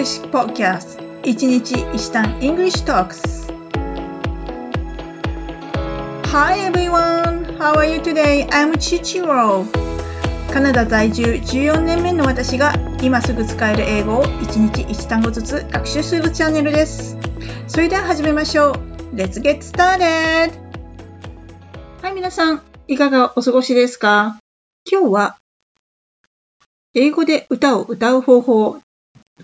English Podcast. 1日1単 English Talks. Hi everyone! How are you today? I'm Chichiro. カナダ在住14年目の私が今すぐ使える英語を1日1単語ずつ学習するチャンネルです。それでは始めましょう。Let's get started! はい皆さん。いかがお過ごしですか？今日は英語で歌を歌う方法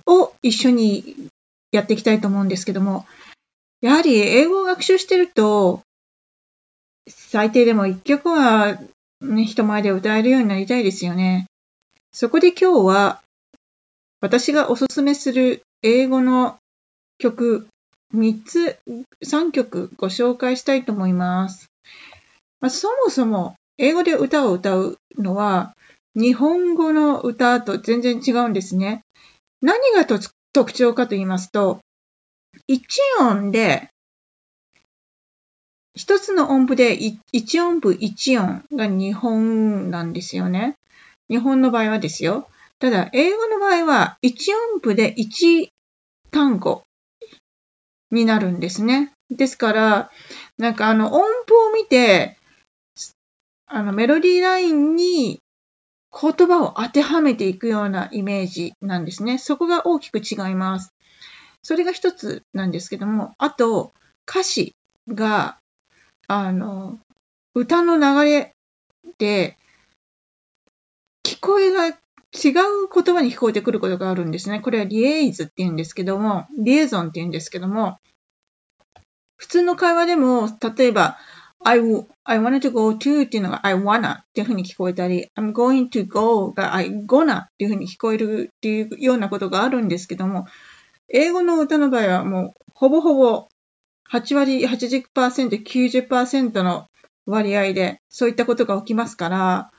を一緒にやっていきたいと思うんですけども、やはり英語を学習してると、最低でも一曲は、ね、人前で歌えるようになりたいですよね。そこで今日は、私がおすすめする英語の曲、3つ、3曲ご紹介したいと思います。まあ、そもそも、英語で歌を歌うのは、日本語の歌と全然違うんですね。何が特徴かと言いますと、一音で、一つの音符で一音符一音が日本なんですよね。日本の場合はですよ。ただ、英語の場合は一音符で一単語になるんですね。ですから、なんかあの音符を見て、あのメロディーラインに言葉を当てはめていくようなイメージなんですね。そこが大きく違います。それが一つなんですけども、あと、歌詞が、あの、歌の流れで、聞こえが違う言葉に聞こえてくることがあるんですね。これはリエイズって言うんですけども、リエゾンって言うんですけども、普通の会話でも、例えば、I, I wanted to go to っていうのが I wanna っていうふうに聞こえたり、I'm going to go が I gonna っていうふうに聞こえるっていうようなことがあるんですけども、英語の歌の場合はもうほぼほぼ8割、80%、90%の割合でそういったことが起きますから、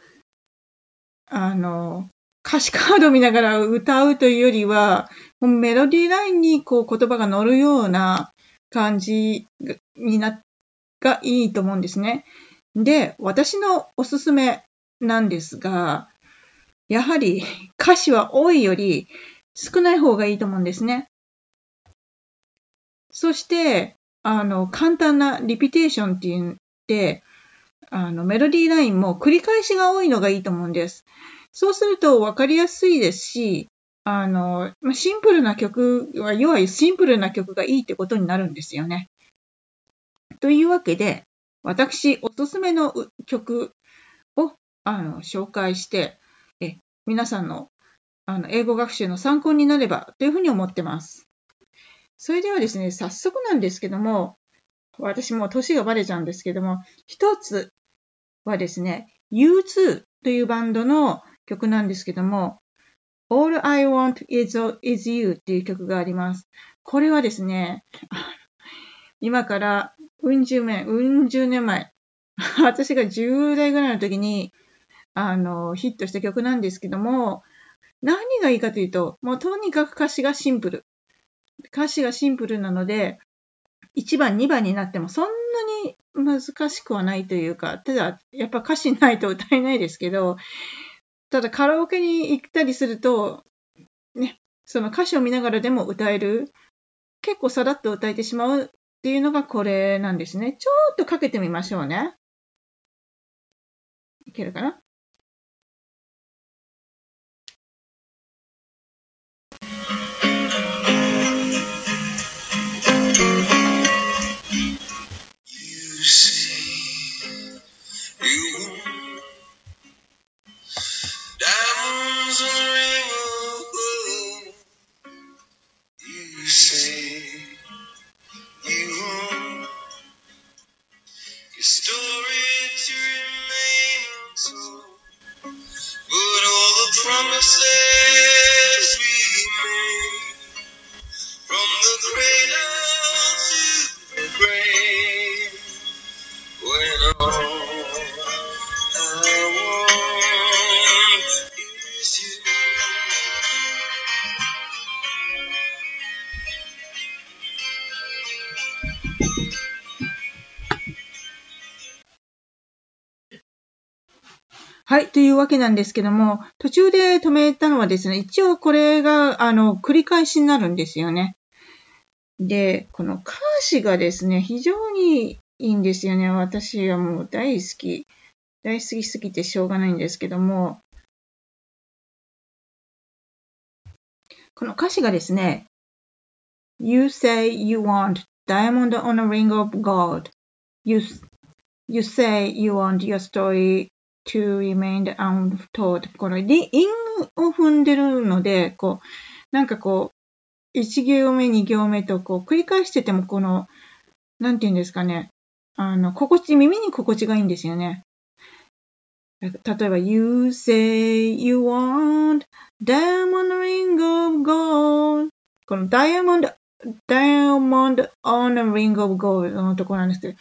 あの、歌詞カード見ながら歌うというよりは、メロディーラインにこう言葉が乗るような感じになってがいいと思うんですね。で、私のおすすめなんですが、やはり歌詞は多いより少ない方がいいと思うんですね。そして、あの、簡単なリピテーションって言って、あの、メロディーラインも繰り返しが多いのがいいと思うんです。そうすると分かりやすいですし、あの、シンプルな曲は、要はシンプルな曲がいいってことになるんですよね。というわけで、私、おすすめの曲をあの紹介して、え皆さんのあの英語学習の参考になればというふうに思ってます。それではですね、早速なんですけども、私も年がバレちゃうんですけども、一つはですね、U2 というバンドの曲なんですけども、All I Want is, is You っていう曲があります。これはですね、今からうん十年、うん十年前。私が10代ぐらいの時に、あの、ヒットした曲なんですけども、何がいいかというと、もうとにかく歌詞がシンプル。歌詞がシンプルなので、1番、2番になってもそんなに難しくはないというか、ただ、やっぱ歌詞ないと歌えないですけど、ただカラオケに行ったりすると、ね、その歌詞を見ながらでも歌える、結構さらっと歌えてしまうっていうのがこれなんですね。ちょっとかけてみましょうね。いけるかな？stories remain untold, but all the promises. はい、というわけなんですけども、途中で止めたのはですね、一応これが、あの、繰り返しになるんですよね。で、この歌詞がですね、非常にいいんですよね。私はもう大好き。大好きすぎてしょうがないんですけども、この歌詞がですね、You say you want diamond on a ring of gold. You, you say you want your story to remain untold. この韻を踏んでるので、こう、なんかこう、一行目、二行目とこう繰り返してても、この、なんて言うんですかね。あの、心地、耳に心地がいいんですよね。例えば、You say you want diamond ring of gold. このダイヤモンド、ダイヤモンド on a ring of gold のところなんですけど、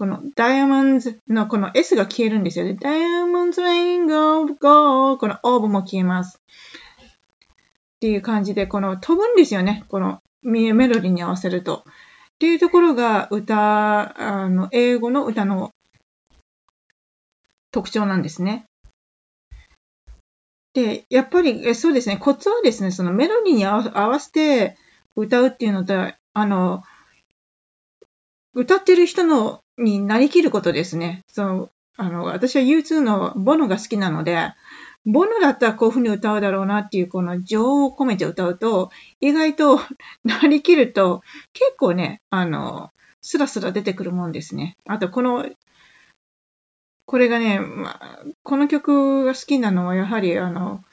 このダイヤモンドのこの S が消えるんですよね。ダイヤモンドリングオブゴーこのオーブも消えます。っていう感じで、この飛ぶんですよね。このメロディに合わせると。っていうところが歌、あの、英語の歌の特徴なんですね。で、やっぱり、そうですね、コツはですね、そのメロディに合わせて歌うっていうのと、あの、歌ってる人のになりきることですね。その、あの、私は U2 のボノが好きなので、ボノだったらこういうふうに歌うだろうなっていうこの情を込めて歌うと、意外と なりきると結構ね、あの、スラスラ出てくるもんですね。あとこの、これがね、まあ、この曲が好きなのはやはりあの、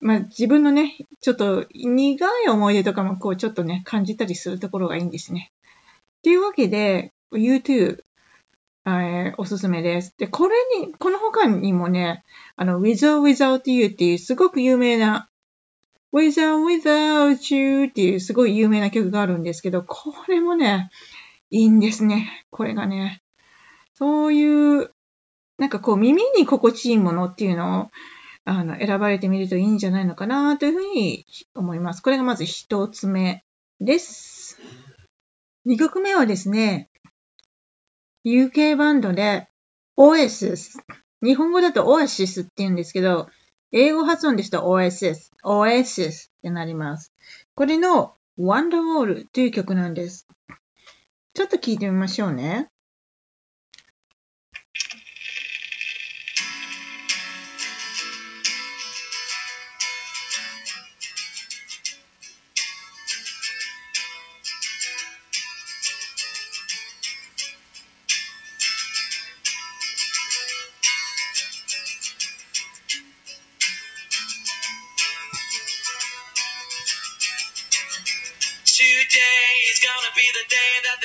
まあ、自分のね、ちょっと苦い思い出とかもこうちょっとね、感じたりするところがいいんですね。っていうわけで、U2、えー、おすすめです。で、これに、この他にもね、あの、With or Without You っていうすごく有名な、With or Without You っていうすごい有名な曲があるんですけど、これもね、いいんですね。これがね。そういう、なんかこう耳に心地いいものっていうのを、あの、選ばれてみるといいんじゃないのかなというふうに思います。これがまず一つ目です。二曲目はですね、UK バンドで OSS。日本語だと Oasis って言うんですけど、英語発音でした OSS、OSS ってなります。これの Wonderwall という曲なんです。ちょっと聞いてみましょうね。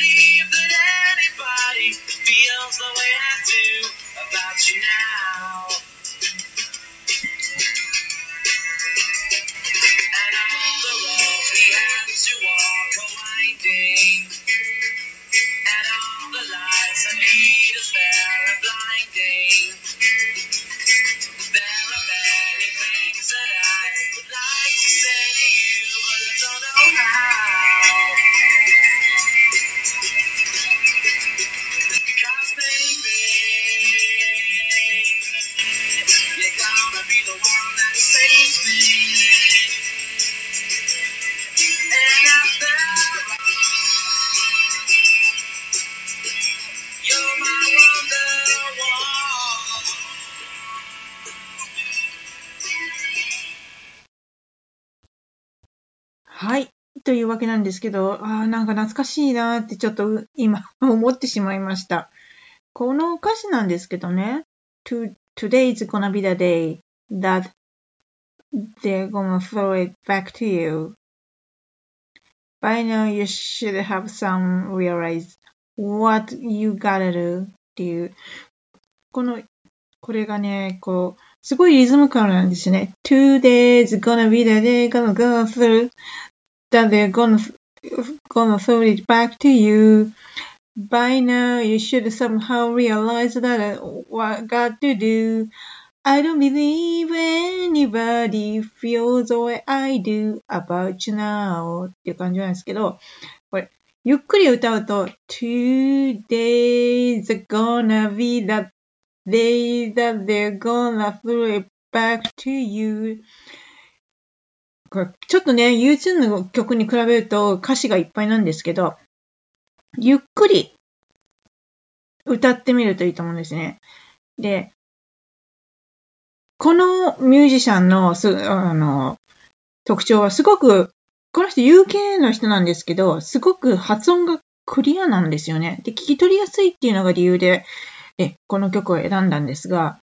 believe that anybody feels the way I do about you now. というわけなんですけど、ああ、なんか懐かしいなってちょっと今思ってしまいました。この歌詞なんですけどね、to, today's gonna be the day that they're gonna throw it back to you. By now you should have some realize what you gotta do っていう、このこれがね、こう、すごいリズム感なんですね。Today's gonna be the day gonna go through that they're gonna, gonna throw it back to you. By now, you should somehow realize that what got to do. I don't believe anybody feels the way I do about you now っていう感じなんですけど、これ、ゆっくり歌うと、Today's gonna be the day that they're gonna throw it back to you これ ちょっとね、YouTube の曲に比べると歌詞がいっぱいなんですけど、ゆっくり歌ってみるといいと思うんですね。で、このミュージシャンのすあの特徴はすごく、この人 UK の人なんですけど、すごく発音がクリアなんですよね。で、聞き取りやすいっていうのが理由で、えこの曲を選んだんですが、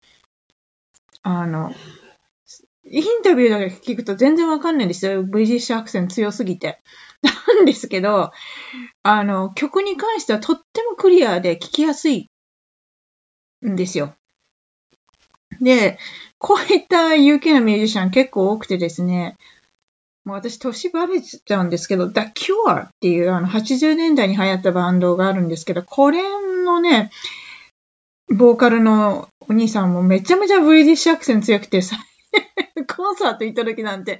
あの、インタビューだけ聞くと全然わかんないんですよ。ブリティッシュアクセント強すぎて。なんですけど、あの、曲に関してはとってもクリアで聞きやすいんですよ。で、こういった UK のミュージシャン結構多くてですね、もう私年バレちゃうんですけど、The Cure っていうあの80年代に流行ったバンドがあるんですけど、これのね、ボーカルのお兄さんもめちゃめちゃブリティッシュアクセント強くてさ、コンサート行った時なんて、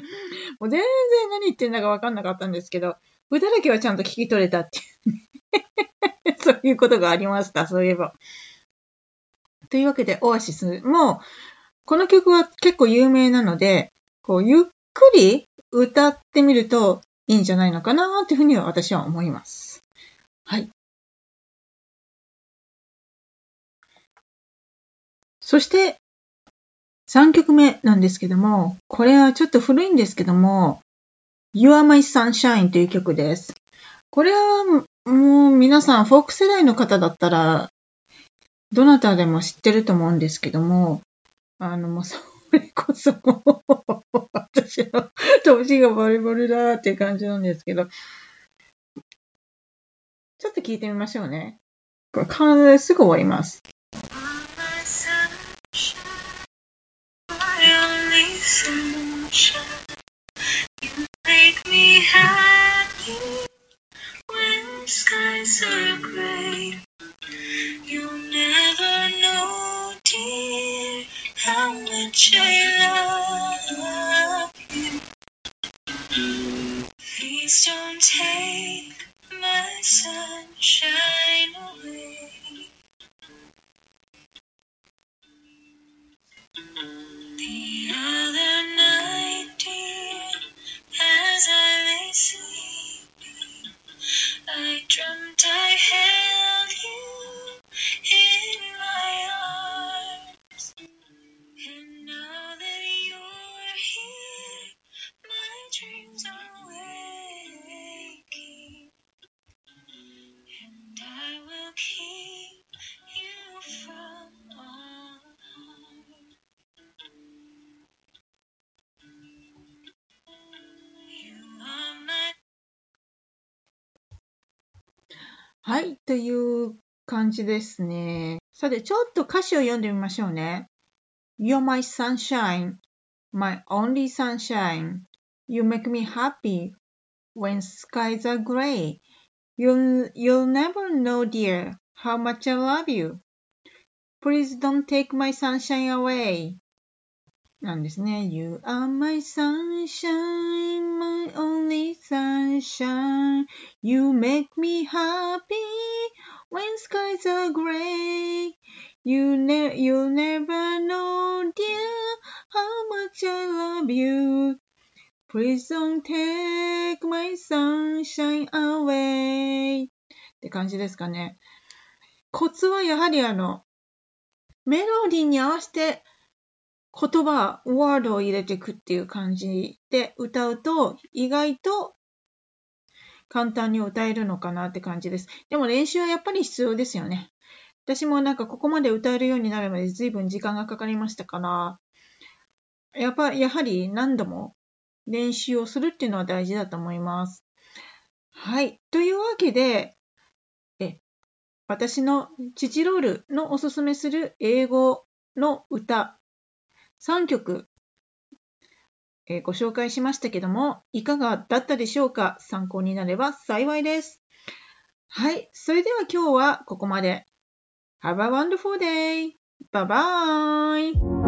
もう全然何言ってんだかわかんなかったんですけど、歌だけはちゃんと聞き取れたっていう、そういうことがありました、そういえば。というわけで、オアシスも、この曲は結構有名なので、こう、ゆっくり歌ってみるといいんじゃないのかなっていうふうには私は思います。はい。そして、3曲目なんですけども、これはちょっと古いんですけども、You Are My Sunshine という曲です。これはもう皆さん、フォーク世代の方だったら、どなたでも知ってると思うんですけども、あの、もうそれこそ、私の年がバリバリだっていう感じなんですけど、ちょっと聞いてみましょうね。これ、完全すぐ終わります。Skies are gray. You'll never know, dear, how much I love you. Please don't take はい、という感じですね。さて、ちょっと歌詞を読んでみましょうね。You're my sunshine, my only sunshine. You make me happy when skies are gray. You'll, you'll never know, dear, how much I love you. Please don't take my sunshine away. なんですね。You are my sunshine, my only sunshine. You make me happy when skies are gray. You ne you never know, dear, how much I love you. Please don't take my sunshine away. って感じですかね。コツはやはりあの、メロディーに合わせて言葉、ワードを入れていくっていう感じで歌うと、意外と簡単に歌えるのかなって感じです。でも練習はやっぱり必要ですよね。私もなんかここまで歌えるようになるまで随分時間がかかりましたから、やっぱ、やはり何度も練習をするっていうのは大事だと思います。はい。というわけで、え私のチチロールのおすすめする英語の歌3曲、えー、ご紹介しましたけども、いかがだったでしょうか？参考になれば幸いです。はい。それでは今日はここまで。Have a wonderful day! Bye bye!